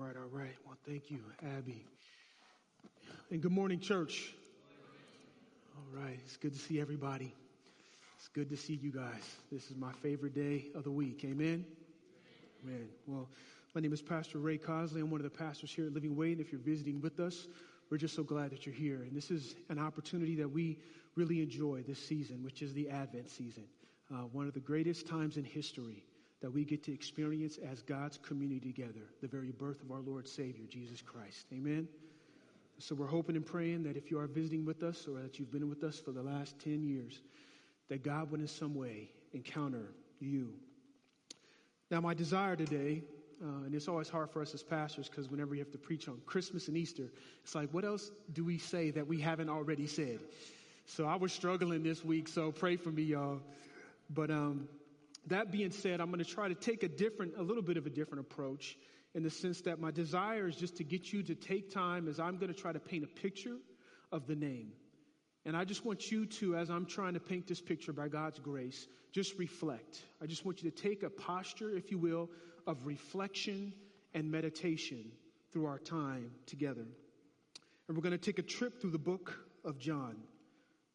right, all right. Well, thank you, Abby. And good morning, church. All right, it's good to see everybody. It's good to see you guys. This is my favorite day of the week. Amen? Amen. Well, my name is Pastor Ray Causly. I'm one of the pastors here at Living Way. And if you're visiting with us, we're just so glad that you're here. And this is an opportunity that we really enjoy this season, which is the Advent season. Uh, one of the greatest times in history that we get to experience as God's community together, the very birth of our Lord Savior, Jesus Christ. Amen? So we're hoping and praying that if you are visiting with us or that you've been with us for the last 10 years, that God would in some way encounter you. Now, my desire today, uh, and it's always hard for us as pastors because whenever you have to preach on Christmas and Easter, it's like, what else do we say that we haven't already said? So I was struggling this week, so pray for me, y'all. But um, that being said, I'm going to try to take a different, a little bit of a different approach in the sense that my desire is just to get you to take time as I'm going to try to paint a picture of the name. And I just want you to, as I'm trying to paint this picture by God's grace, just reflect. I just want you to take a posture, if you will, of reflection and meditation through our time together. And we're going to take a trip through the book of John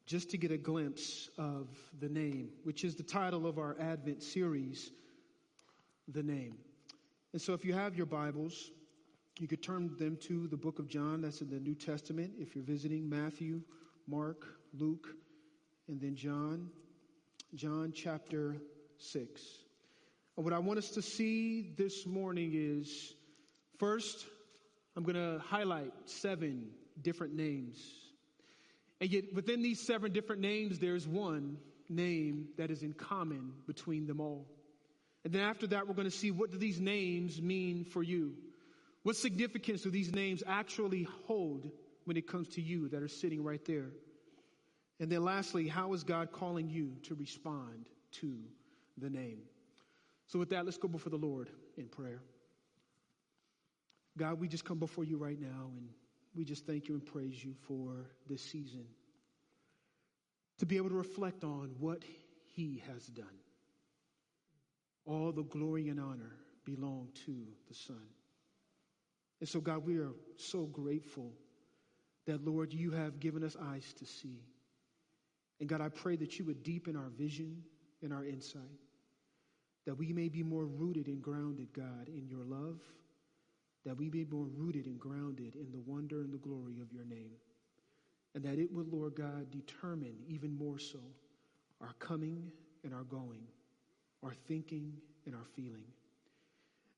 just to get a glimpse of the name, which is the title of our Advent series, The Name. And so if you have your Bibles, you could turn them to the book of John, that's in the New Testament. If you're visiting Matthew, Mark, Luke, and then John, John chapter 6. And what I want us to see this morning is first, I'm going to highlight seven different names and yet, within these seven different names, there's one name that is in common between them all. And then after that, we're going to see what do these names mean for you? What significance do these names actually hold when it comes to you that are sitting right there? And then lastly, how is God calling you to respond to the name? So with that, let's go before the Lord in prayer. God, we just come before you right now and we just thank you and praise you for this season. To be able to reflect on what he has done. All the glory and honor belong to the Son. And so, God, we are so grateful that, Lord, you have given us eyes to see. And God, I pray that you would deepen our vision and our insight, that we may be more rooted and grounded, God, in your love that we be more rooted and grounded in the wonder and the glory of your name. And that it will, Lord God, determine even more so our coming and our going, our thinking and our feeling.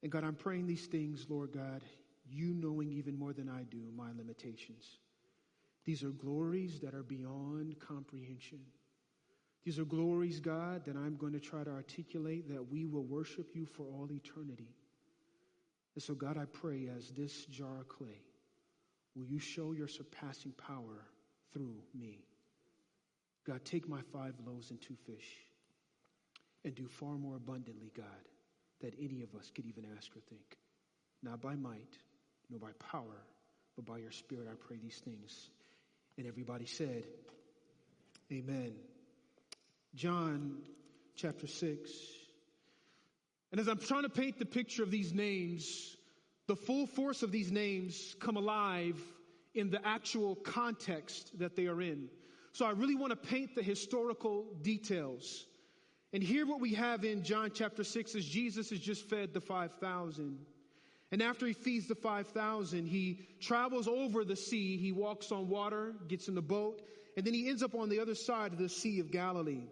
And God, I'm praying these things, Lord God, you knowing even more than I do my limitations. These are glories that are beyond comprehension. These are glories, God, that I'm going to try to articulate that we will worship you for all eternity. And so, God, I pray as this jar of clay, will you show your surpassing power through me? God, take my five loaves and two fish and do far more abundantly, God, than any of us could even ask or think. Not by might, nor by power, but by your Spirit, I pray these things. And everybody said, Amen. John chapter 6. And as I'm trying to paint the picture of these names, the full force of these names come alive in the actual context that they are in. So I really want to paint the historical details. And here what we have in John chapter 6 is Jesus has just fed the 5,000. And after he feeds the 5,000, he travels over the sea. He walks on water, gets in the boat, and then he ends up on the other side of the Sea of Galilee.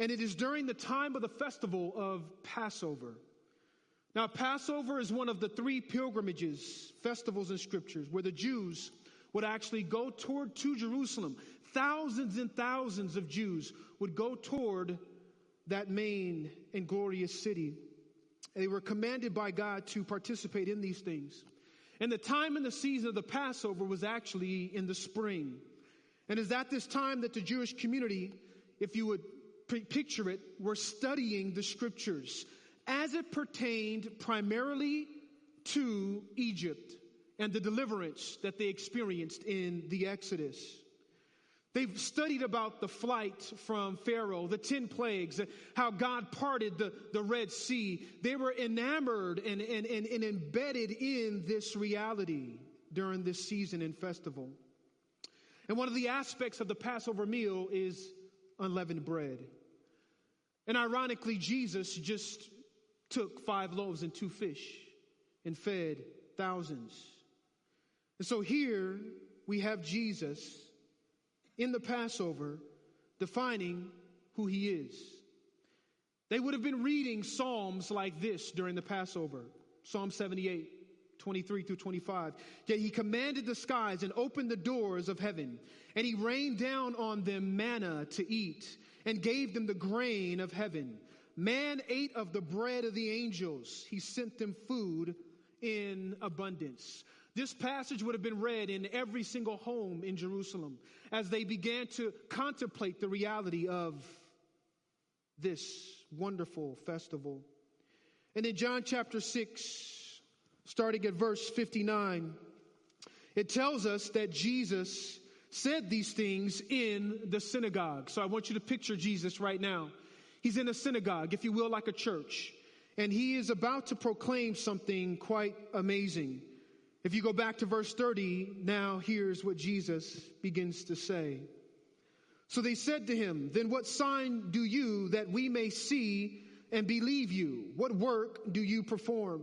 And it is during the time of the festival of Passover. Now, Passover is one of the three pilgrimages, festivals in scriptures, where the Jews would actually go toward to Jerusalem. Thousands and thousands of Jews would go toward that main and glorious city. They were commanded by God to participate in these things. And the time and the season of the Passover was actually in the spring. And it's at this time that the Jewish community, if you would picture it, we're studying the scriptures as it pertained primarily to Egypt and the deliverance that they experienced in the Exodus. They've studied about the flight from Pharaoh, the 10 plagues, how God parted the, the Red Sea. They were enamored and, and, and, and embedded in this reality during this season and festival. And one of the aspects of the Passover meal is unleavened bread. And ironically, Jesus just took five loaves and two fish and fed thousands. And so here we have Jesus in the Passover defining who he is. They would have been reading Psalms like this during the Passover Psalm 78. 23 through 25. Yet he commanded the skies and opened the doors of heaven, and he rained down on them manna to eat, and gave them the grain of heaven. Man ate of the bread of the angels. He sent them food in abundance. This passage would have been read in every single home in Jerusalem as they began to contemplate the reality of this wonderful festival. And in John chapter 6, starting at verse 59, it tells us that Jesus said these things in the synagogue. So I want you to picture Jesus right now. He's in a synagogue, if you will, like a church, and he is about to proclaim something quite amazing. If you go back to verse 30, now here's what Jesus begins to say. So they said to him, Then what sign do you that we may see and believe you? What work do you perform?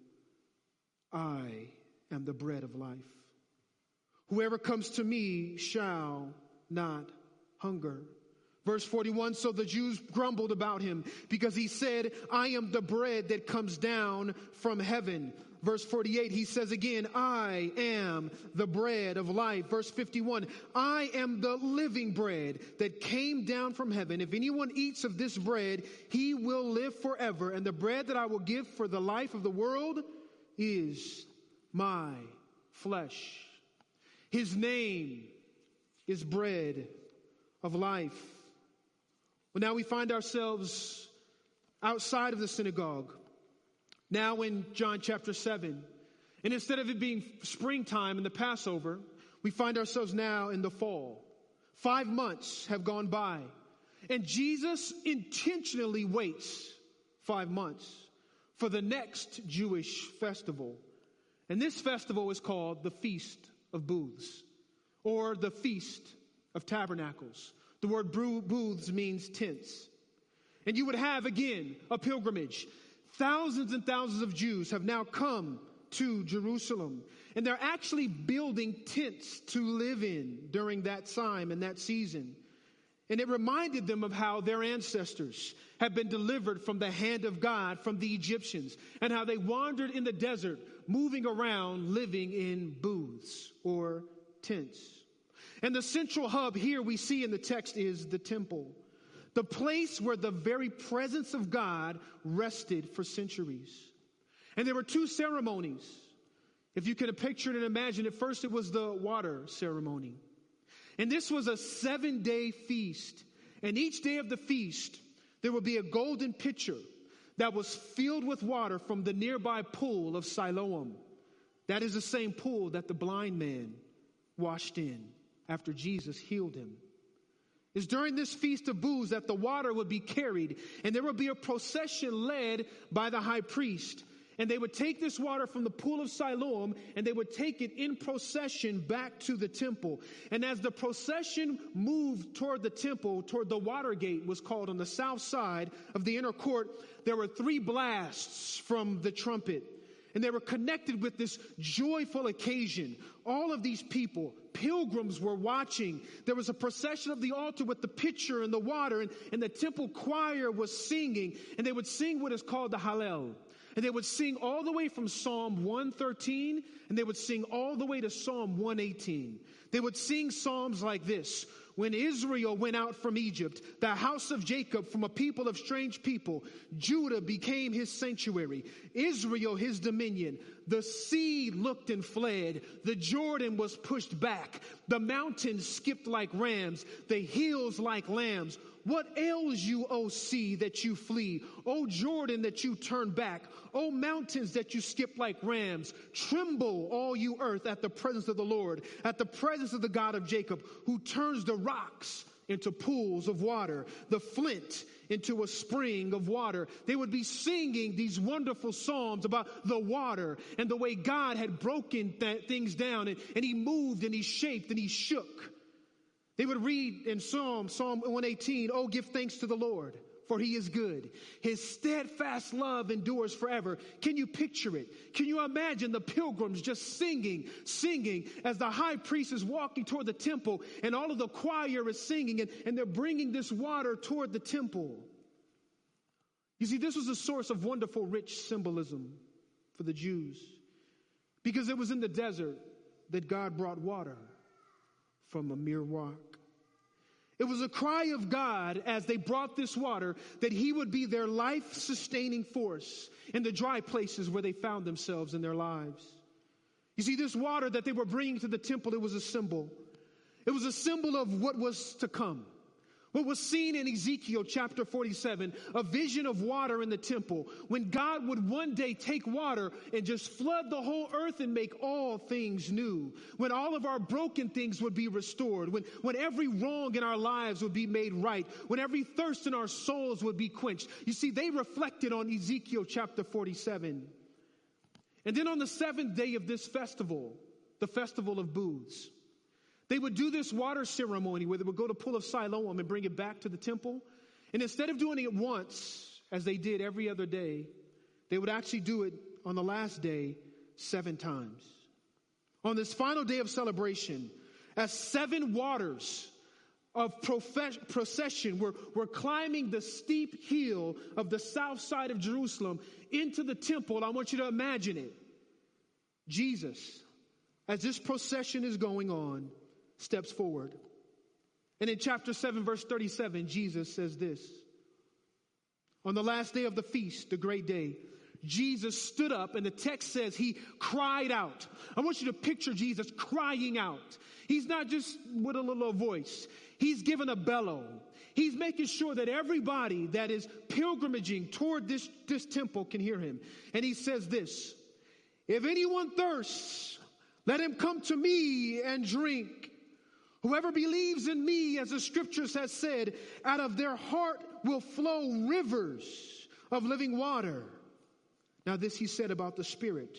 I am the bread of life. Whoever comes to me shall not hunger. Verse 41 So the Jews grumbled about him because he said, I am the bread that comes down from heaven. Verse 48, he says again, I am the bread of life. Verse 51, I am the living bread that came down from heaven. If anyone eats of this bread, he will live forever. And the bread that I will give for the life of the world is my flesh. His name is bread of life. Well, now we find ourselves outside of the synagogue now in John chapter 7. And instead of it being springtime in the Passover, we find ourselves now in the fall. Five months have gone by. And Jesus intentionally waits five months for the next Jewish festival. And this festival is called the Feast of Booths or the Feast of Tabernacles. The word booths means tents. And you would have again a pilgrimage Thousands and thousands of Jews have now come to Jerusalem. And they're actually building tents to live in during that time and that season. And it reminded them of how their ancestors had been delivered from the hand of God from the Egyptians and how they wandered in the desert, moving around, living in booths or tents. And the central hub here we see in the text is the temple the place where the very presence of God rested for centuries. And there were two ceremonies. If you can picture it and imagine it, first it was the water ceremony. And this was a seven day feast. And each day of the feast, there would be a golden pitcher that was filled with water from the nearby pool of Siloam. That is the same pool that the blind man washed in after Jesus healed him is during this feast of booths that the water would be carried and there would be a procession led by the high priest. And they would take this water from the pool of Siloam and they would take it in procession back to the temple. And as the procession moved toward the temple, toward the water gate was called on the south side of the inner court, there were three blasts from the trumpet and they were connected with this joyful occasion. All of these people, pilgrims were watching. There was a procession of the altar with the pitcher and the water and, and the temple choir was singing and they would sing what is called the Hallel. And they would sing all the way from Psalm 113 and they would sing all the way to Psalm 118. They would sing psalms like this. When Israel went out from Egypt, the house of Jacob from a people of strange people, Judah became his sanctuary, Israel his dominion. The sea looked and fled, the Jordan was pushed back, the mountains skipped like rams, the hills like lambs. What ails you, O sea, that you flee? O Jordan, that you turn back? O mountains, that you skip like rams? Tremble, all you earth, at the presence of the Lord, at the presence of the God of Jacob, who turns the rocks into pools of water, the flint into a spring of water. They would be singing these wonderful psalms about the water and the way God had broken th- things down and, and He moved and He shaped and He shook. They would read in Psalm, Psalm 118, Oh, give thanks to the Lord, for he is good. His steadfast love endures forever. Can you picture it? Can you imagine the pilgrims just singing, singing as the high priest is walking toward the temple and all of the choir is singing and, and they're bringing this water toward the temple? You see, this was a source of wonderful, rich symbolism for the Jews because it was in the desert that God brought water from a mere rock. It was a cry of God as they brought this water that He would be their life sustaining force in the dry places where they found themselves in their lives. You see, this water that they were bringing to the temple, it was a symbol. It was a symbol of what was to come. What was seen in Ezekiel chapter 47, a vision of water in the temple, when God would one day take water and just flood the whole earth and make all things new. When all of our broken things would be restored. When, when every wrong in our lives would be made right. When every thirst in our souls would be quenched. You see, they reflected on Ezekiel chapter 47. And then on the seventh day of this festival, the festival of booths, they would do this water ceremony where they would go to Pool of Siloam and bring it back to the temple. And instead of doing it once, as they did every other day, they would actually do it on the last day seven times. On this final day of celebration, as seven waters of procession were, were climbing the steep hill of the south side of Jerusalem into the temple, I want you to imagine it. Jesus, as this procession is going on, steps forward. And in chapter 7, verse 37, Jesus says this On the last day of the feast, the great day, Jesus stood up, and the text says he cried out. I want you to picture Jesus crying out. He's not just with a little voice, he's given a bellow. He's making sure that everybody that is pilgrimaging toward this, this temple can hear him. And he says this If anyone thirsts, let him come to me and drink. Whoever believes in me, as the scriptures has said, out of their heart will flow rivers of living water. Now, this he said about the Spirit,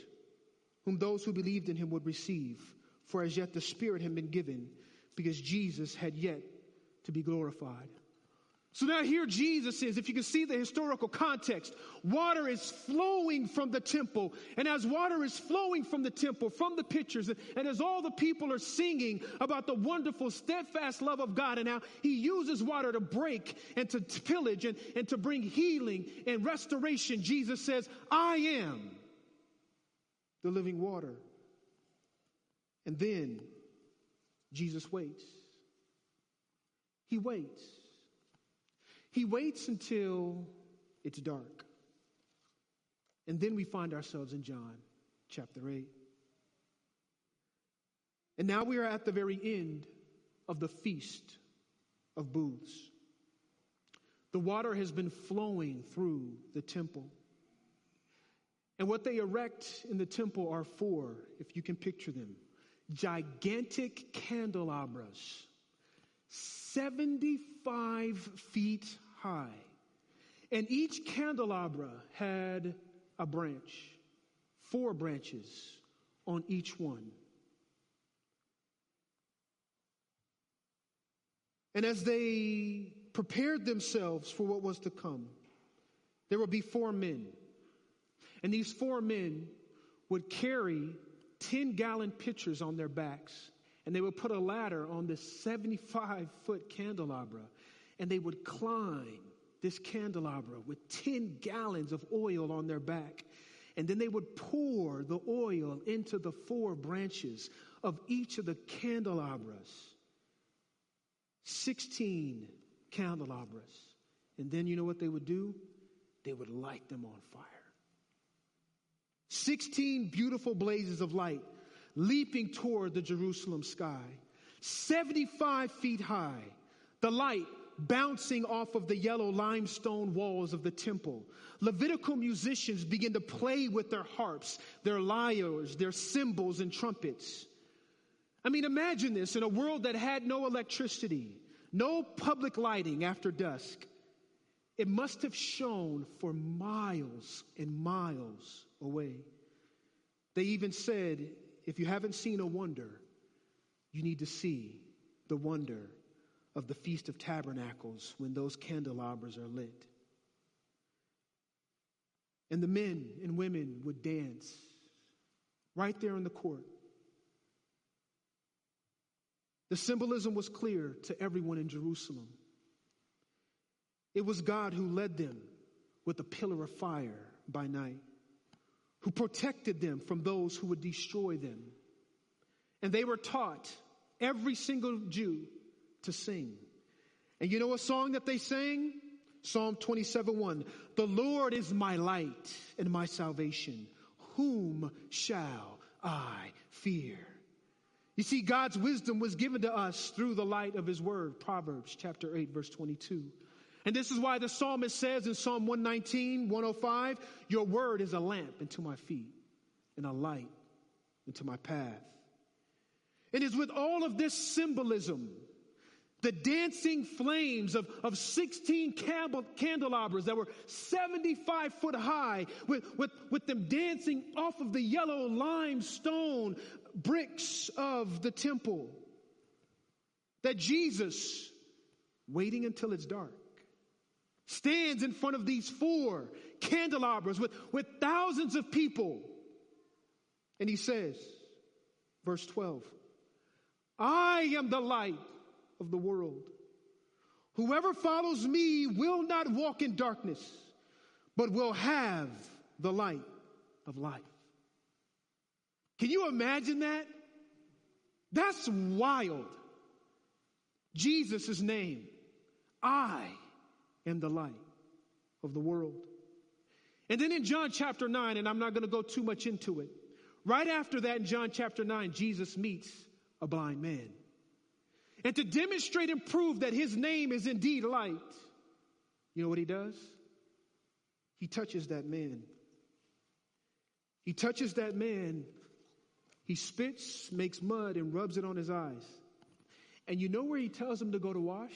whom those who believed in him would receive. For as yet the Spirit had been given, because Jesus had yet to be glorified. So now here Jesus is, if you can see the historical context, water is flowing from the temple. And as water is flowing from the temple, from the pitchers, and as all the people are singing about the wonderful, steadfast love of God, and now he uses water to break and to pillage and, and to bring healing and restoration, Jesus says, I am the living water. And then Jesus waits. He waits. He waits until it's dark. And then we find ourselves in John chapter 8. And now we are at the very end of the feast of booths. The water has been flowing through the temple. And what they erect in the temple are four, if you can picture them, gigantic candelabras, 75 feet high. And each candelabra had a branch, four branches on each one. And as they prepared themselves for what was to come, there would be four men. And these four men would carry 10 gallon pitchers on their backs. And they would put a ladder on this 75 foot candelabra and they would climb this candelabra with 10 gallons of oil on their back. And then they would pour the oil into the four branches of each of the candelabras. 16 candelabras. And then you know what they would do? They would light them on fire. 16 beautiful blazes of light leaping toward the Jerusalem sky, 75 feet high, the light bouncing off of the yellow limestone walls of the temple. Levitical musicians begin to play with their harps, their lyres, their cymbals, and trumpets. I mean, imagine this in a world that had no electricity, no public lighting after dusk. It must have shone for miles and miles away. They even said, if you haven't seen a wonder, you need to see the wonder of the Feast of Tabernacles when those candelabras are lit. And the men and women would dance right there in the court. The symbolism was clear to everyone in Jerusalem. It was God who led them with a pillar of fire by night, who protected them from those who would destroy them. And they were taught, every single Jew, to sing. And you know a song that they sang? Psalm 27 1. The Lord is my light and my salvation. Whom shall I fear? You see, God's wisdom was given to us through the light of his word, Proverbs chapter 8, verse 22. And this is why the psalmist says in Psalm 119, 105, Your word is a lamp unto my feet and a light unto my path. It is with all of this symbolism the dancing flames of, of 16 candelabras that were 75 foot high, with, with, with them dancing off of the yellow limestone bricks of the temple. That Jesus, waiting until it's dark, stands in front of these four candelabras with, with thousands of people. And he says, verse 12, I am the light of the world. Whoever follows me will not walk in darkness, but will have the light of life. Can you imagine that? That's wild. Jesus' name. I am the light of the world. And then in John chapter 9, and I'm not going to go too much into it, right after that in John chapter 9, Jesus meets a blind man. And to demonstrate and prove that his name is indeed light, you know what he does? He touches that man. He touches that man. He spits, makes mud, and rubs it on his eyes. And you know where he tells him to go to wash?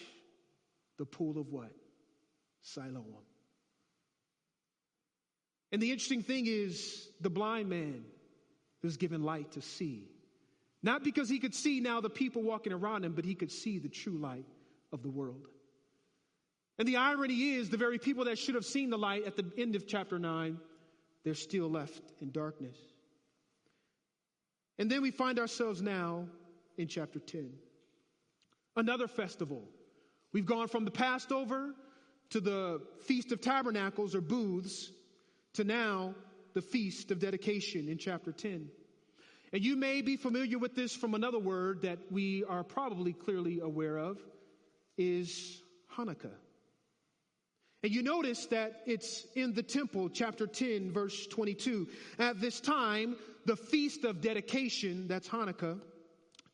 The pool of what? Siloam. And the interesting thing is, the blind man was given light to see. Not because he could see now the people walking around him, but he could see the true light of the world. And the irony is, the very people that should have seen the light at the end of chapter 9, they're still left in darkness. And then we find ourselves now in chapter 10. Another festival. We've gone from the Passover to the Feast of Tabernacles or booths to now the Feast of Dedication in chapter 10. And you may be familiar with this from another word that we are probably clearly aware of is Hanukkah. And you notice that it's in the temple, chapter 10, verse 22. At this time, the feast of dedication, that's Hanukkah,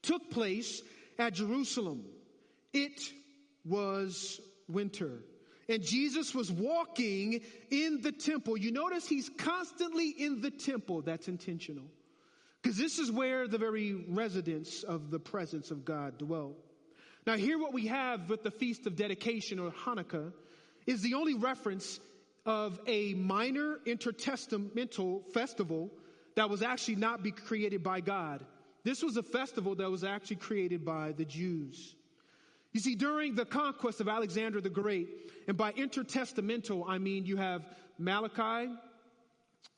took place at Jerusalem. It was winter. And Jesus was walking in the temple. You notice he's constantly in the temple. That's intentional. Because this is where the very residence of the presence of God dwelt. Now, here what we have with the Feast of Dedication or Hanukkah is the only reference of a minor intertestamental festival that was actually not be created by God. This was a festival that was actually created by the Jews. You see, during the conquest of Alexander the Great, and by intertestamental, I mean you have Malachi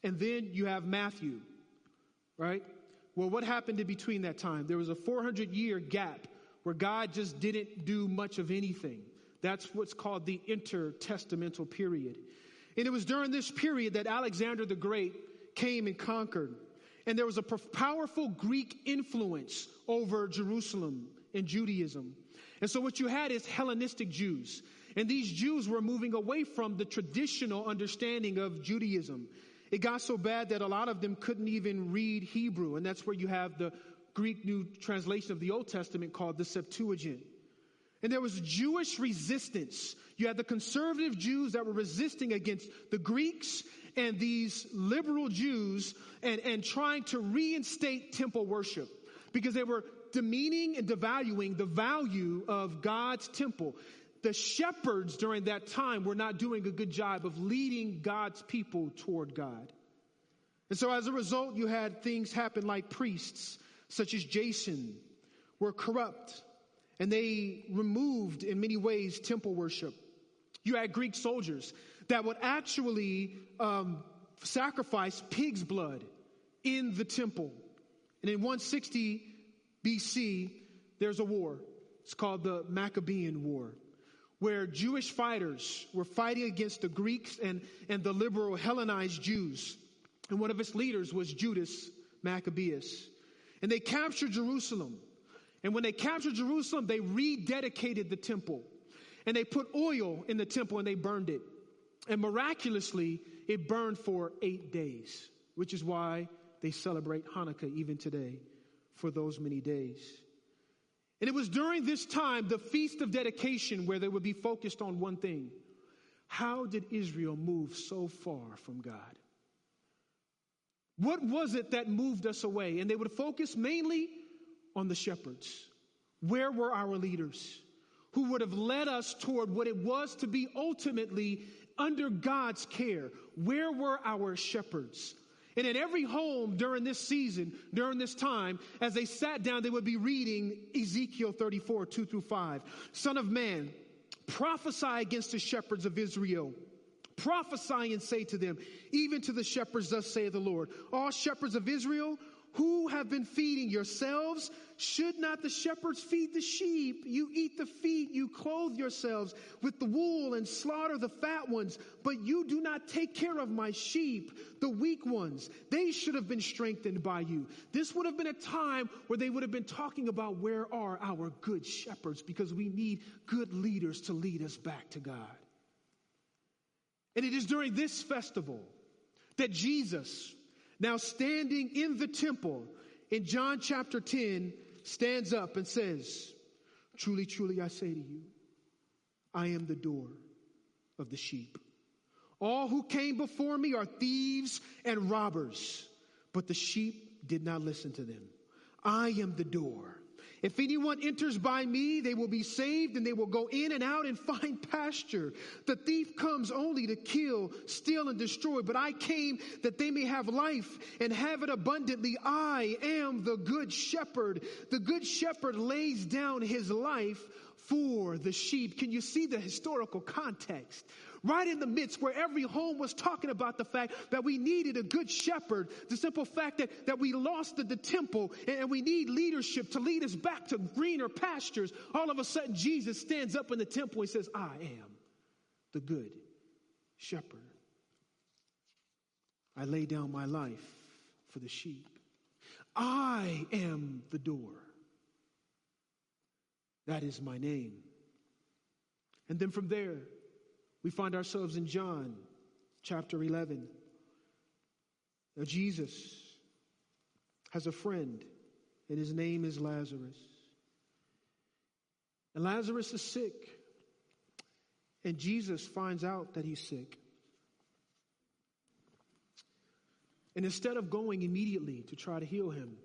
and then you have Matthew, right? Well, what happened in between that time? There was a 400 year gap where God just didn't do much of anything. That's what's called the intertestamental period. And it was during this period that Alexander the Great came and conquered. And there was a powerful Greek influence over Jerusalem and Judaism. And so what you had is Hellenistic Jews. And these Jews were moving away from the traditional understanding of Judaism. It got so bad that a lot of them couldn't even read Hebrew. And that's where you have the Greek New Translation of the Old Testament called the Septuagint. And there was Jewish resistance. You had the conservative Jews that were resisting against the Greeks and these liberal Jews and, and trying to reinstate temple worship because they were demeaning and devaluing the value of God's temple. The shepherds during that time were not doing a good job of leading God's people toward God. And so as a result, you had things happen like priests, such as Jason, were corrupt and they removed in many ways temple worship. You had Greek soldiers that would actually um, sacrifice pig's blood in the temple. And in 160 BC, there's a war. It's called the Maccabean War, where Jewish fighters were fighting against the Greeks and, and the liberal Hellenized Jews. And one of its leaders was Judas Maccabeus. And they captured Jerusalem. And when they captured Jerusalem, they rededicated the temple. And they put oil in the temple and they burned it. And miraculously, it burned for eight days, which is why they celebrate Hanukkah even today for those many days. And it was during this time, the Feast of Dedication, where they would be focused on one thing How did Israel move so far from God? What was it that moved us away? And they would focus mainly on the shepherds. Where were our leaders who would have led us toward what it was to be ultimately under God's care? Where were our shepherds? And in every home during this season, during this time, as they sat down, they would be reading Ezekiel 34, 2 through 5. Son of man, prophesy against the shepherds of Israel. Prophesy and say to them, even to the shepherds, thus saith the Lord, all shepherds of Israel, who have been feeding yourselves? Should not the shepherds feed the sheep? You eat the feet, you clothe yourselves with the wool and slaughter the fat ones, but you do not take care of my sheep, the weak ones. They should have been strengthened by you. This would have been a time where they would have been talking about where are our good shepherds because we need good leaders to lead us back to God. And it is during this festival that Jesus, now standing in the temple in John chapter 10, stands up and says, Truly, truly, I say to you, I am the door of the sheep. All who came before me are thieves and robbers, but the sheep did not listen to them. I am the door. If anyone enters by me, they will be saved and they will go in and out and find pasture. The thief comes only to kill, steal, and destroy, but I came that they may have life and have it abundantly. I am the good shepherd. The good shepherd lays down his life for the sheep. Can you see the historical context? Right in the midst where every home was talking about the fact that we needed a good shepherd, the simple fact that, that we lost the, the temple and we need leadership to lead us back to greener pastures. All of a sudden, Jesus stands up in the temple and says, I am the good shepherd. I lay down my life for the sheep. I am the door. That is my name. And then from there, we find ourselves in John chapter 11. Now, Jesus has a friend, and his name is Lazarus. And Lazarus is sick. And Jesus finds out that he's sick. And instead of going immediately to try to heal him,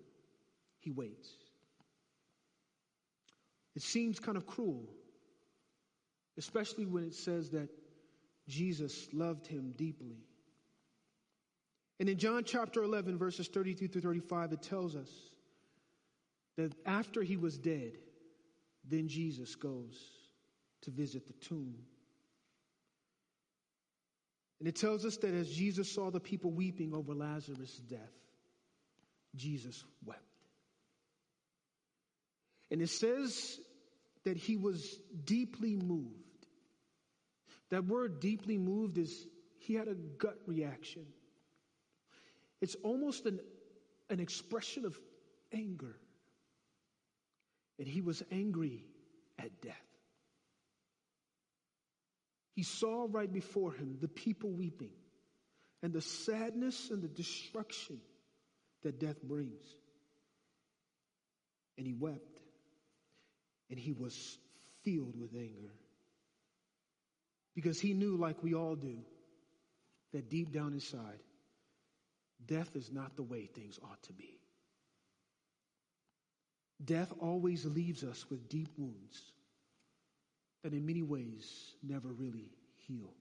he waits. It seems kind of cruel, especially when it says that Jesus loved him deeply. And in John chapter 11, verses 32 through 35, it tells us that after he was dead, then Jesus goes to visit the tomb. And it tells us that as Jesus saw the people weeping over Lazarus' death, Jesus wept. And it says that he was deeply moved that word deeply moved is he had a gut reaction. It's almost an, an expression of anger. And he was angry at death. He saw right before him the people weeping and the sadness and the destruction that death brings. And he wept and he was filled with anger because he knew, like we all do, that deep down inside, death is not the way things ought to be. Death always leaves us with deep wounds that in many ways never really heal.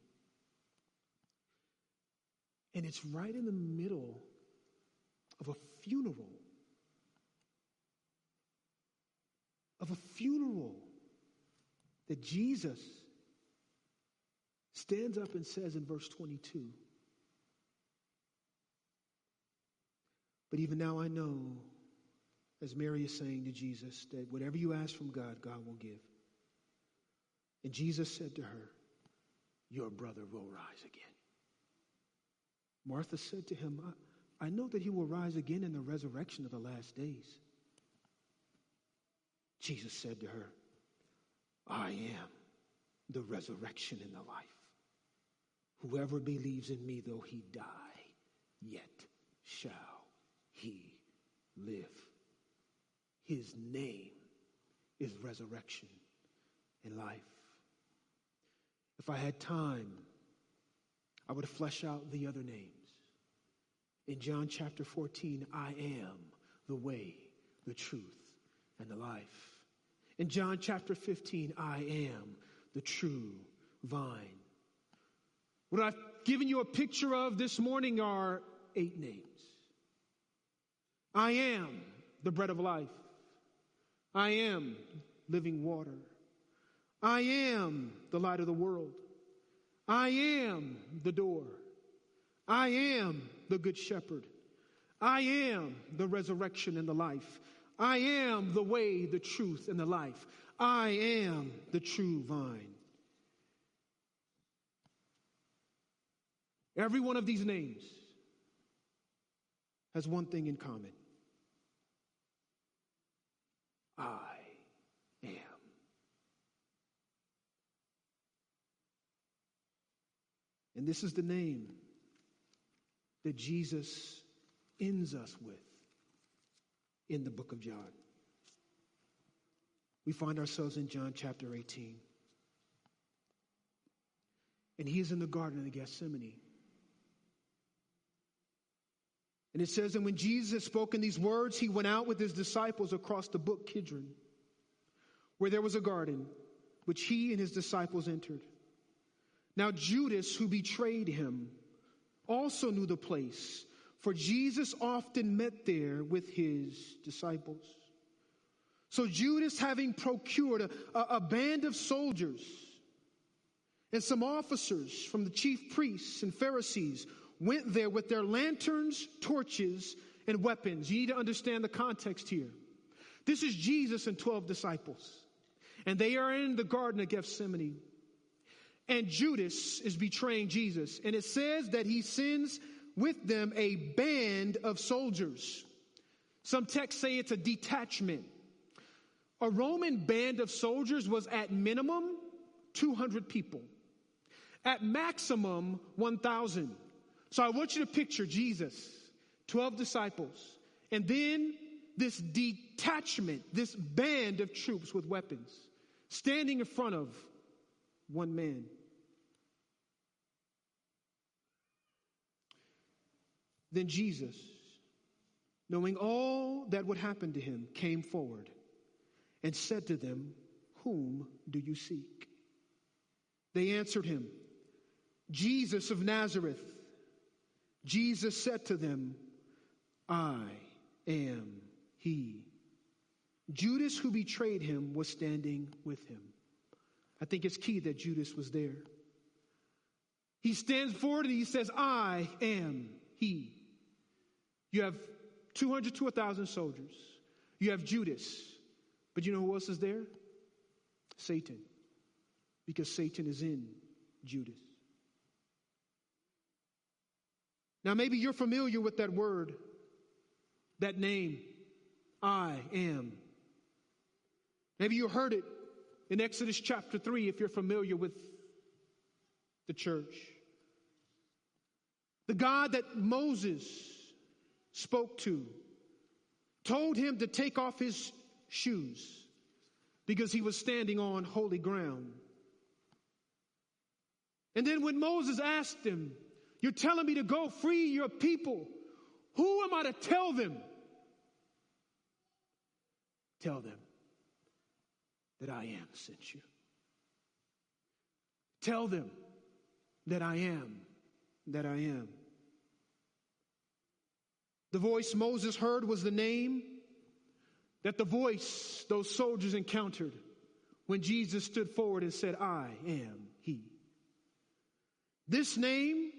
And it's right in the middle of a funeral. Of a funeral that Jesus stands up and says in verse 22 But even now I know, as Mary is saying to Jesus, that whatever you ask from God, God will give. And Jesus said to her, Your brother will rise again. Martha said to him, I, I know that he will rise again in the resurrection of the last days. Jesus said to her, I am the resurrection and the life. Whoever believes in me, though he die, yet shall he live. His name is resurrection and life. If I had time, I would flesh out the other names. In John chapter 14, I am the way, the truth, and the life. In John chapter 15, I am the true vine. What I've given you a picture of this morning are eight names. I am the bread of life. I am living water. I am the light of the world. I am the door. I am the good shepherd. I am the resurrection and the life. I am the way, the truth, and the life. I am the true vine. Every one of these names has one thing in common I am. And this is the name that Jesus ends us with in the book of John. We find ourselves in John chapter 18. And he is in the Garden of Gethsemane. And it says, And when Jesus had spoken these words, he went out with his disciples across the brook Kidron, where there was a garden, which he and his disciples entered. Now, Judas, who betrayed him, also knew the place, for Jesus often met there with his disciples. So, Judas, having procured a, a, a band of soldiers and some officers from the chief priests and Pharisees, went there with their lanterns, torches, and weapons. You need to understand the context here. This is Jesus and 12 disciples, and they are in the Garden of Gethsemane. And Judas is betraying Jesus, and it says that he sends with them a band of soldiers. Some texts say it's a detachment. A Roman band of soldiers was at minimum 200 people, at maximum 1,000. So I want you to picture Jesus, 12 disciples, and then this detachment, this band of troops with weapons, standing in front of one man. Then Jesus, knowing all that would happen to him, came forward and said to them, Whom do you seek? They answered him, Jesus of Nazareth. Jesus said to them, I am he. Judas, who betrayed him, was standing with him. I think it's key that Judas was there. He stands forward and he says, I am he. You have 200 to 1,000 soldiers. You have Judas. But you know who else is there? Satan. Because Satan is in Judas. Now, maybe you're familiar with that word, that name, I am. Maybe you heard it in Exodus chapter 3, if you're familiar with the church. The God that Moses spoke to told him to take off his shoes because he was standing on holy ground. And then when Moses asked him, You're telling me to go free your people, who am I to tell them? Tell them that I am sent you. Tell them that I am, that I am. The voice Moses heard was the name that the voice those soldiers encountered when Jesus stood forward and said, I am He. This name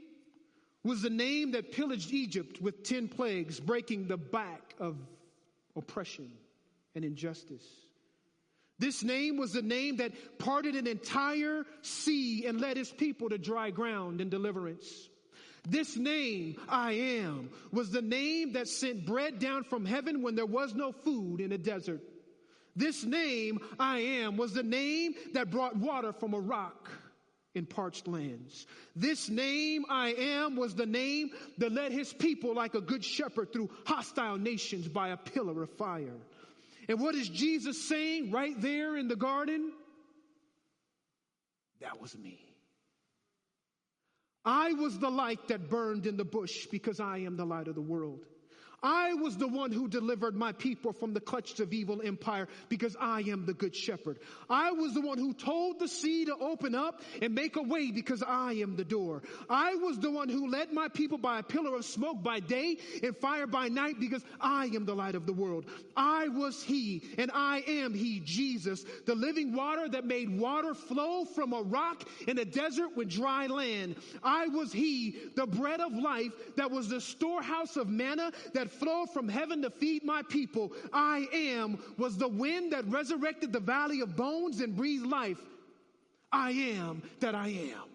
was the name that pillaged Egypt with 10 plagues, breaking the back of oppression and injustice. This name was the name that parted an entire sea and led his people to dry ground in deliverance. This name, I am, was the name that sent bread down from heaven when there was no food in a desert. This name, I am, was the name that brought water from a rock in parched lands. This name, I am, was the name that led his people like a good shepherd through hostile nations by a pillar of fire. And what is Jesus saying right there in the garden? That was me. I was the light that burned in the bush because I am the light of the world. I was the one who delivered my people from the clutches of evil empire because I am the good shepherd. I was the one who told the sea to open up and make a way because I am the door. I was the one who led my people by a pillar of smoke by day and fire by night because I am the light of the world. I was he and I am he, Jesus, the living water that made water flow from a rock in a desert with dry land. I was he, the bread of life that was the storehouse of manna that flowed from heaven to feed my people. I am was the wind that resurrected the valley of bones and breathed life. I am that I am.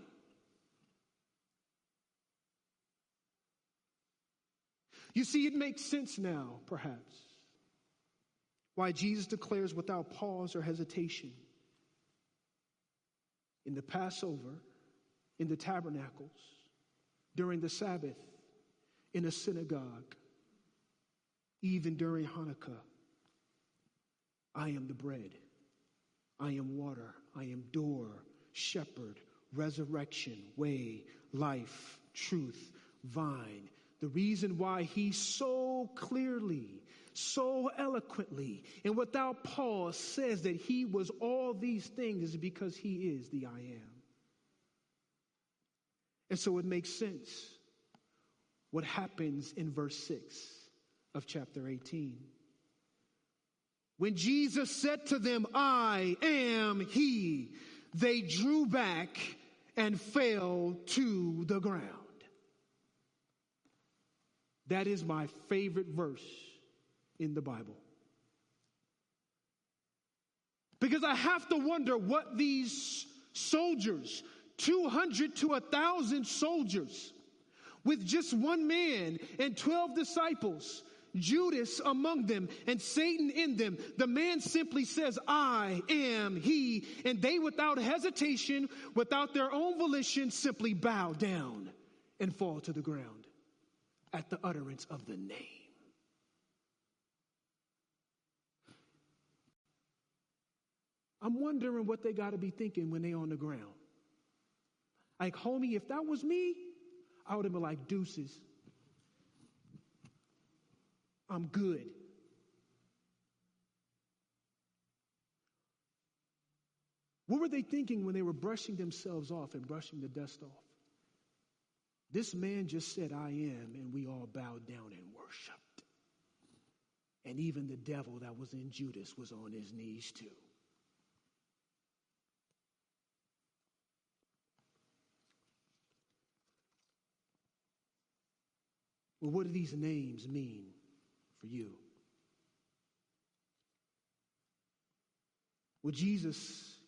You see, it makes sense now, perhaps, why Jesus declares without pause or hesitation in the Passover, in the tabernacles, during the Sabbath, in a synagogue, even during Hanukkah. I am the bread. I am water. I am door, shepherd, resurrection, way, life, truth, vine. The reason why he so clearly, so eloquently, and without pause says that he was all these things is because he is the I am. And so it makes sense what happens in verse 6 of chapter 18. When Jesus said to them, I am He, they drew back and fell to the ground. That is my favorite verse in the Bible. Because I have to wonder what these soldiers, 200 to 1,000 soldiers, with just one man and 12 disciples, Judas among them and Satan in them. The man simply says, I am he. And they, without hesitation, without their own volition, simply bow down and fall to the ground at the utterance of the name. I'm wondering what they got to be thinking when they on the ground. Like, homie, if that was me, I would have been like, deuces. I'm good. What were they thinking when they were brushing themselves off and brushing the dust off? This man just said, I am, and we all bowed down and worshiped. And even the devil that was in Judas was on his knees too. Well, what do these names mean? For you. Well, Jesus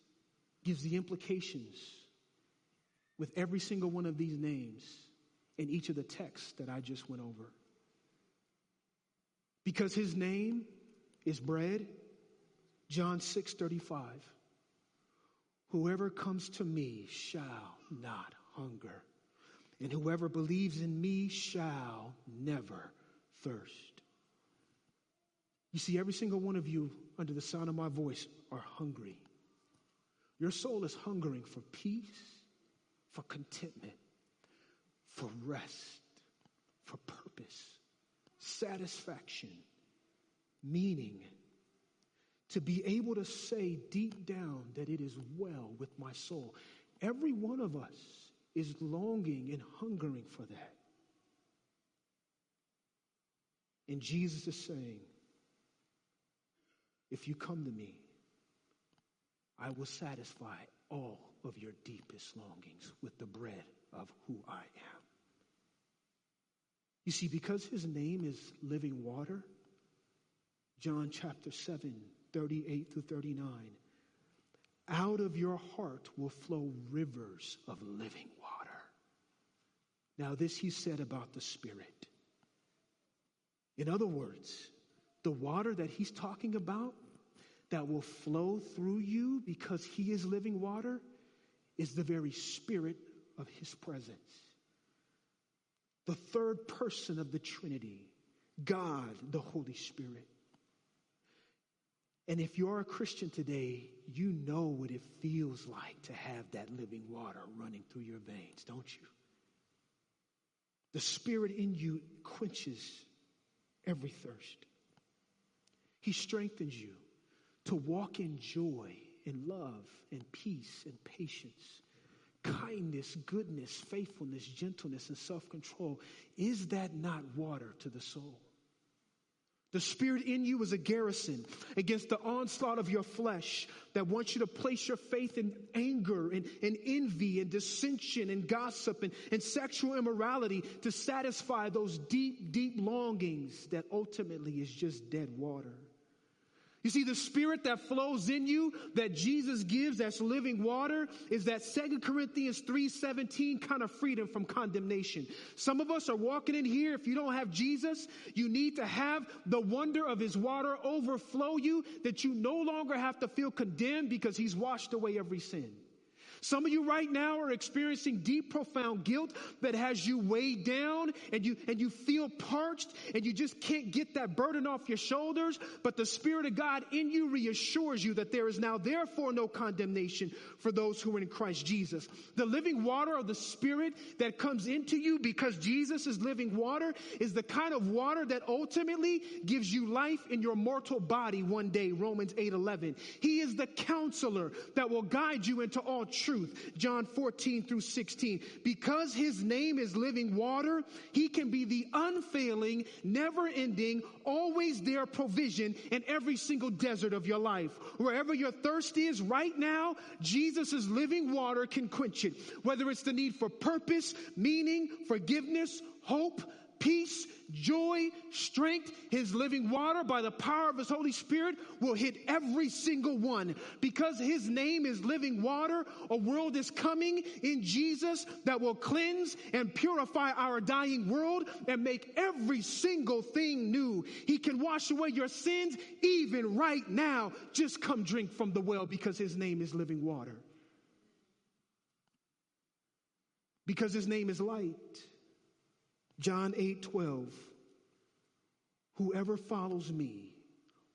gives the implications with every single one of these names in each of the texts that I just went over. Because his name is bread, John 6 35. Whoever comes to me shall not hunger, and whoever believes in me shall never thirst. You see, every single one of you under the sound of my voice are hungry. Your soul is hungering for peace, for contentment, for rest, for purpose, satisfaction, meaning, to be able to say deep down that it is well with my soul. Every one of us is longing and hungering for that. And Jesus is saying, if you come to me, I will satisfy all of your deepest longings with the bread of who I am. You see, because his name is living water, John chapter 7, 38 through 39, out of your heart will flow rivers of living water. Now, this he said about the Spirit. In other words, the water that he's talking about that will flow through you because he is living water is the very spirit of his presence the third person of the Trinity, God, the Holy Spirit. And if you're a Christian today, you know what it feels like to have that living water running through your veins, don't you? The Spirit in you quenches every thirst. He strengthens you to walk in joy and love and peace and patience kindness, goodness, faithfulness, gentleness, and self control. Is that not water to the soul? The spirit in you is a garrison against the onslaught of your flesh that wants you to place your faith in anger and, and envy and dissension and gossip and, and sexual immorality to satisfy those deep, deep longings that ultimately is just dead water. You see, the spirit that flows in you that Jesus gives that's living water is that Second Corinthians 3:17 kind of freedom from condemnation. Some of us are walking in here. If you don't have Jesus, you need to have the wonder of his water overflow you that you no longer have to feel condemned because he's washed away every sin. Some of you right now are experiencing deep, profound guilt that has you weighed down and you, and you feel parched and you just can't get that burden off your shoulders. But the Spirit of God in you reassures you that there is now therefore no condemnation for those who are in Christ Jesus. The living water of the Spirit that comes into you because Jesus is living water is the kind of water that ultimately gives you life in your mortal body one day, Romans 8 11. He is the counselor that will guide you into all truth truth. John 14 through 16. Because his name is living water, he can be the unfailing, never ending, always there provision in every single desert of your life. Wherever your thirst is right now, Jesus' living water can quench it. Whether it's the need for purpose, meaning, forgiveness, hope, peace, joy, strength, his living water by the power of his Holy Spirit will hit every single one. Because his name is living water, a world is coming in Jesus that will cleanse and purify our dying world and make every single thing new. He can wash away your sins even right now. Just come drink from the well because his name is living water. Because his name is light. John 8 12. Whoever follows me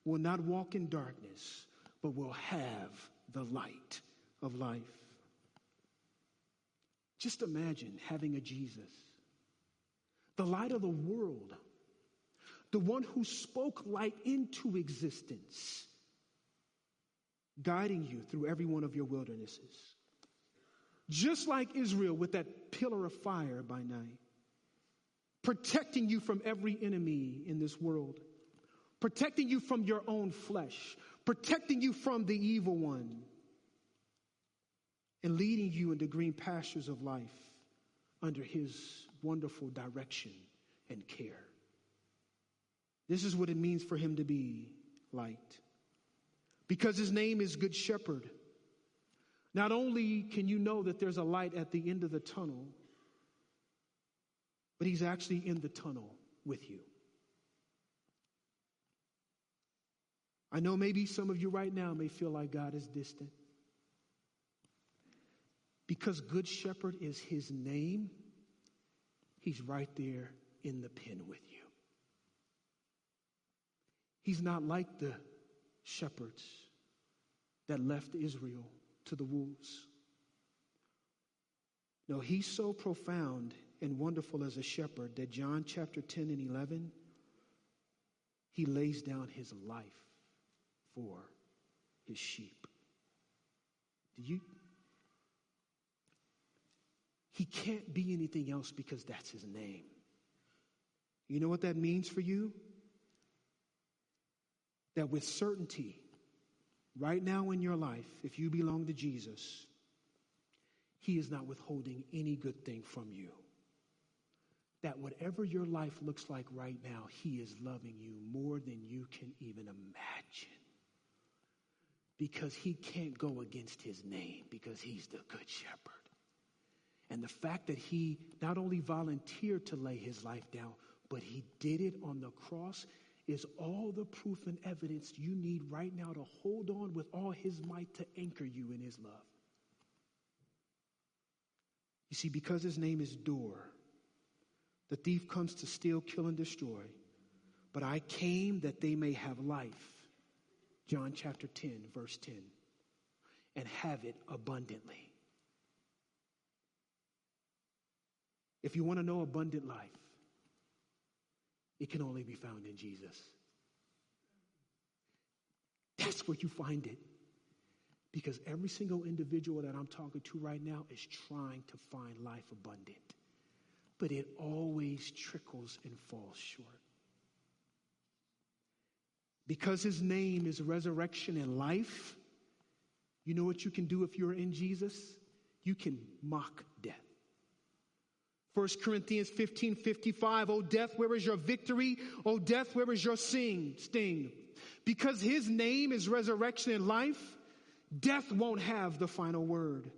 will not walk in darkness, but will have the light of life. Just imagine having a Jesus, the light of the world, the one who spoke light into existence, guiding you through every one of your wildernesses. Just like Israel with that pillar of fire by night protecting you from every enemy in this world, protecting you from your own flesh, protecting you from the evil one, and leading you into green pastures of life under his wonderful direction and care. This is what it means for him to be light. Because his name is Good Shepherd. Not only can you know that there's a light at the end of the tunnel, but he's actually in the tunnel with you. I know maybe some of you right now may feel like God is distant. Because Good Shepherd is his name, he's right there in the pen with you. He's not like the shepherds that left Israel to the wolves. No, he's so profound and wonderful as a shepherd that John chapter 10 and 11, he lays down his life for his sheep. Do you? He can't be anything else because that's his name. You know what that means for you? That with certainty, right now in your life, if you belong to Jesus, He is not withholding any good thing from you. That whatever your life looks like right now, He is loving you more than you can even imagine. Because He can't go against His name, because He's the Good Shepherd. And the fact that He not only volunteered to lay His life down, but He did it on the cross is all the proof and evidence you need right now to hold on with all his might to anchor you in his love. You see, because his name is Door, the thief comes to steal, kill, and destroy. But I came that they may have life. John chapter 10, verse 10. And have it abundantly. If you want to know abundant life, it can only be found in Jesus. That's where you find it. Because every single individual that I'm talking to right now is trying to find life abundant. But it always trickles and falls short. Because his name is resurrection and life, you know what you can do if you're in Jesus? You can mock death. 1 Corinthians 15 55, O death, where is your victory? O death, where is your sing, sting? Because his name is resurrection and life, death won't have the final word.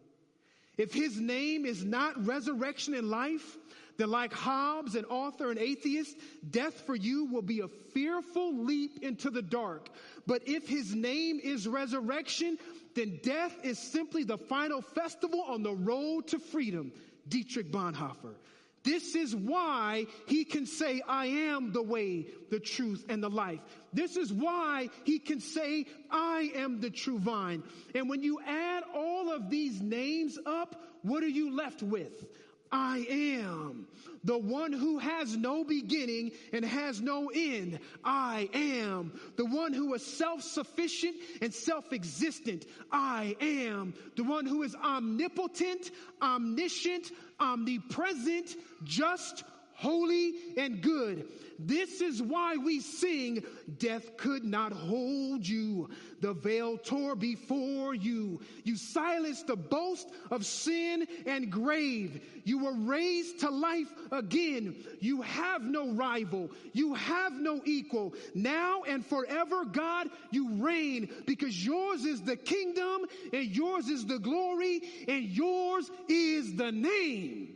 If his name is not resurrection and life, then like Hobbes, an author and atheist, death for you will be a fearful leap into the dark. But if his name is resurrection, then death is simply the final festival on the road to freedom. Dietrich Bonhoeffer. This is why he can say, I am the way, the truth, and the life. This is why he can say, I am the true vine. And when you add all of these names up, what are you left with? I am the one who has no beginning and has no end. I am the one who is self-sufficient and self-existent. I am the one who is omnipotent, omniscient, omnipresent, just, holy, and good. This is why we sing, Death could not hold you. The veil tore before you. You silenced the boast of sin and grave. You were raised to life again. You have no rival. You have no equal. Now and forever, God, you reign because yours is the kingdom and yours is the glory and yours is the name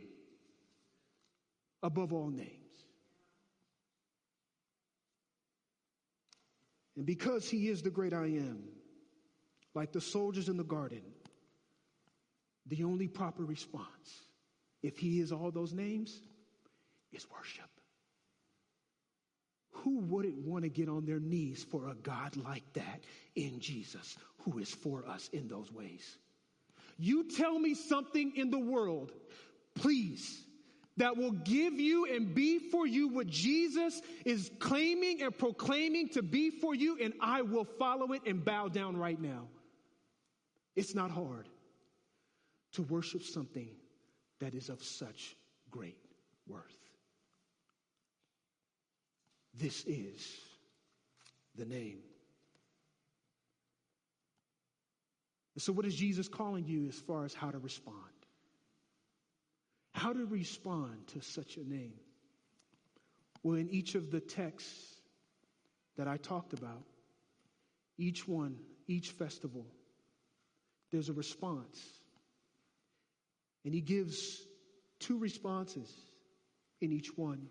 above all names. And because he is the great I am, like the soldiers in the garden, the only proper response, if he is all those names, is worship. Who wouldn't want to get on their knees for a God like that in Jesus, who is for us in those ways? You tell me something in the world, please that will give you and be for you what Jesus is claiming and proclaiming to be for you, and I will follow it and bow down right now. It's not hard to worship something that is of such great worth. This is the name. So, what is Jesus calling you as far as how to respond? How to respond to such a name? Well, in each of the texts that I talked about, each one, each festival, there's a response. And he gives two responses in each one.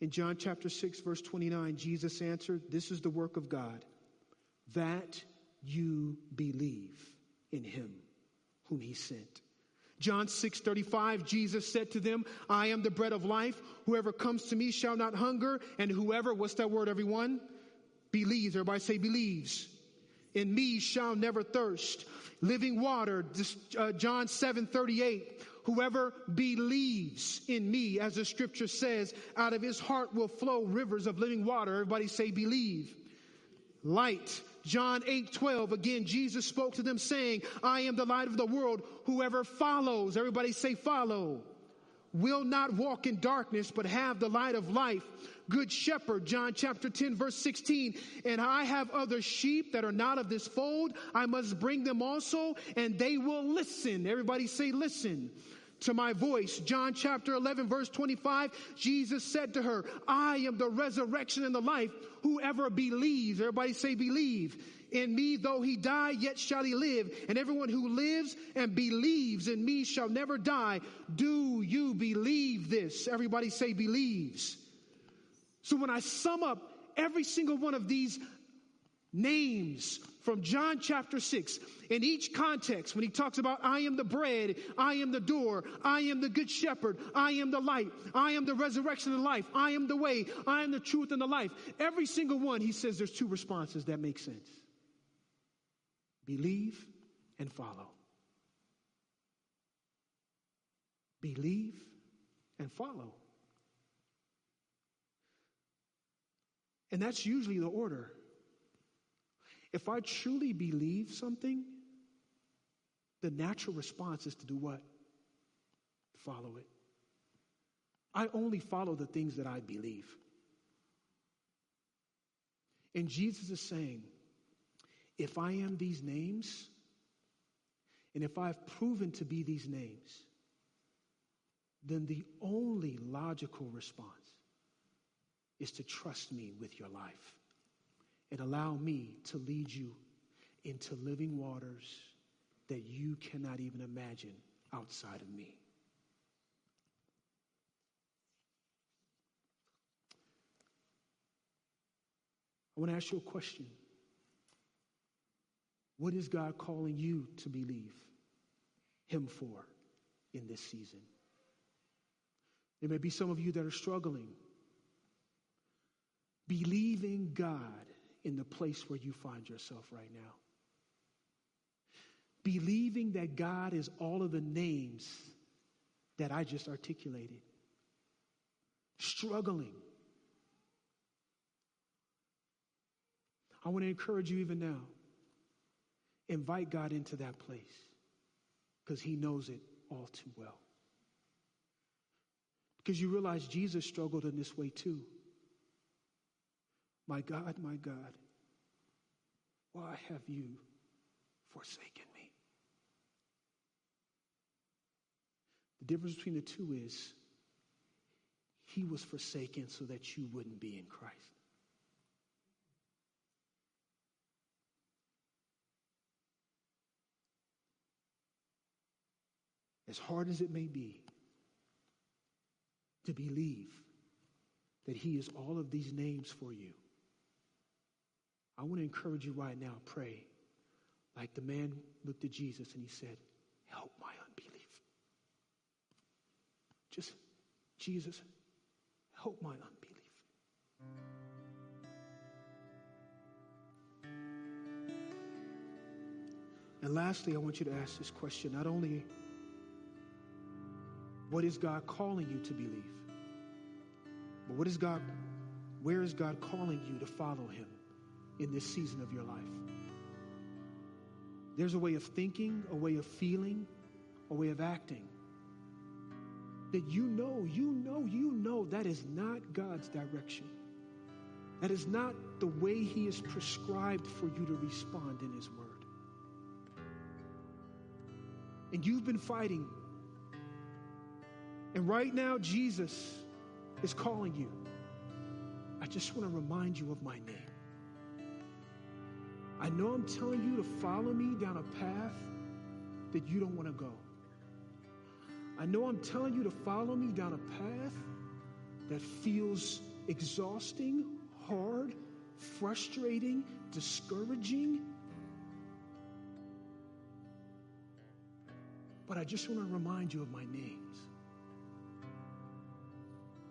In John chapter 6, verse 29, Jesus answered, This is the work of God, that you believe in him whom he sent. John 6 35, Jesus said to them, I am the bread of life. Whoever comes to me shall not hunger, and whoever, what's that word, everyone? Believes. Everybody say believes. In me shall never thirst. Living water, uh, John 7 38. Whoever believes in me, as the scripture says, out of his heart will flow rivers of living water. Everybody say believe. Light, John 8 12, again, Jesus spoke to them saying, I am the light of the world. Whoever follows, everybody say follow, will not walk in darkness, but have the light of life. Good shepherd, John chapter 10, verse 16. And I have other sheep that are not of this fold. I must bring them also, and they will listen. Everybody say, listen to my voice. John chapter 11, verse 25, Jesus said to her, I am the resurrection and the life. Whoever believes, everybody say believe. In me, though he die, yet shall he live. And everyone who lives and believes in me shall never die. Do you believe this? Everybody say believes. So when I sum up every single one of these names from John chapter 6. In each context, when he talks about, I am the bread, I am the door, I am the good shepherd, I am the light, I am the resurrection and life, I am the way, I am the truth and the life. Every single one, he says there's two responses that make sense believe and follow. Believe and follow. And that's usually the order. If I truly believe something, the natural response is to do what? Follow it. I only follow the things that I believe. And Jesus is saying, if I am these names, and if I've proven to be these names, then the only logical response is to trust me with your life and allow me to lead you into living waters that you cannot even imagine outside of me. I want to ask you a question. What is God calling you to believe Him for in this season? There may be some of you that are struggling, believing God in the place where you find yourself right now. Believing that God is all of the names that I just articulated. Struggling. I want to encourage you even now. Invite God into that place because He knows it all too well. Because you realize Jesus struggled in this way too. My God, my God, why have you forsaken me? The difference between the two is he was forsaken so that you wouldn't be in Christ. As hard as it may be to believe that he is all of these names for you. I want to encourage you right now, pray. Like the man looked at Jesus and he said, Help my unbelief. Just, Jesus, help my unbelief. And lastly, I want you to ask this question not only what is God calling you to believe, but what is God, where is God calling you to follow him? In this season of your life. There's a way of thinking, a way of feeling, a way of acting that you know, you know, you know that is not God's direction. That is not the way He has prescribed for you to respond in His Word. And you've been fighting. And right now, Jesus is calling you. I just want to remind you of my name. I know I'm telling you to follow me down a path that you don't want to go. I know I'm telling you to follow me down a path that feels exhausting, hard, frustrating, discouraging. But I just want to remind you of my names.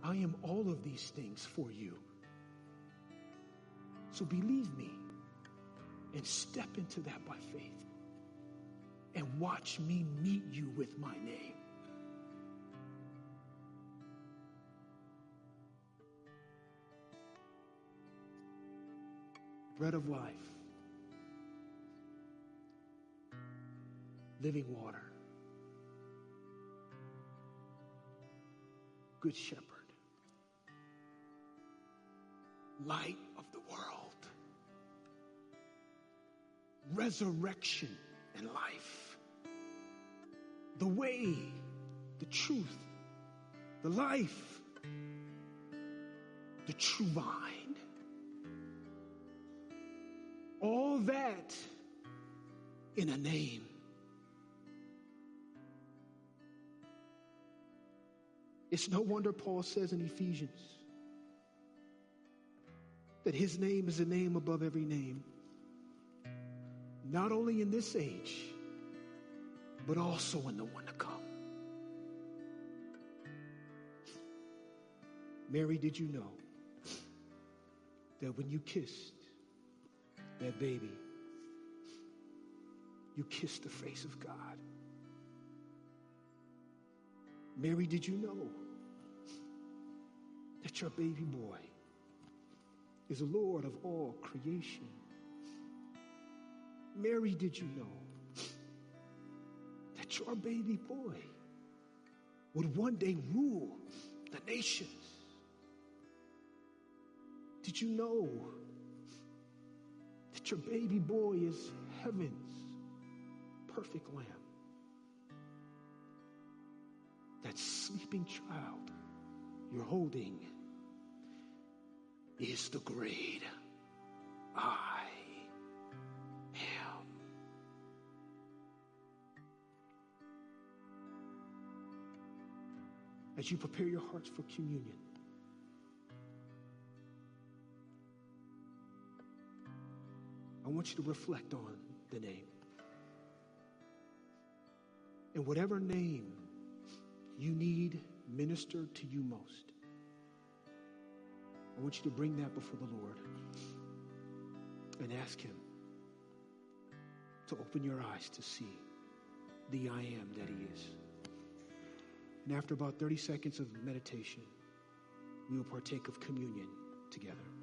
I am all of these things for you. So believe me and step into that by faith. And watch me meet you with my name. Bread of life, living water, good shepherd, light of the world, resurrection and life, the way, the truth, the life, the true vine. All that in a name. It's no wonder Paul says in Ephesians that his name is a name above every name, not only in this age, but also in the one to come. Mary, did you know that when you kissed that baby, you kissed the face of God? Mary, did you know that your baby boy is the Lord of all creation? Mary, did you know that your baby boy would one day rule the nations? Did you know that your baby boy is heaven's perfect lamb? That sleeping child you're holding is the great I As you prepare your hearts for communion, I want you to reflect on the name. And whatever name you need ministered to you most, I want you to bring that before the Lord and ask Him to open your eyes to see the I am that He is. And after about 30 seconds of meditation, we will partake of communion together.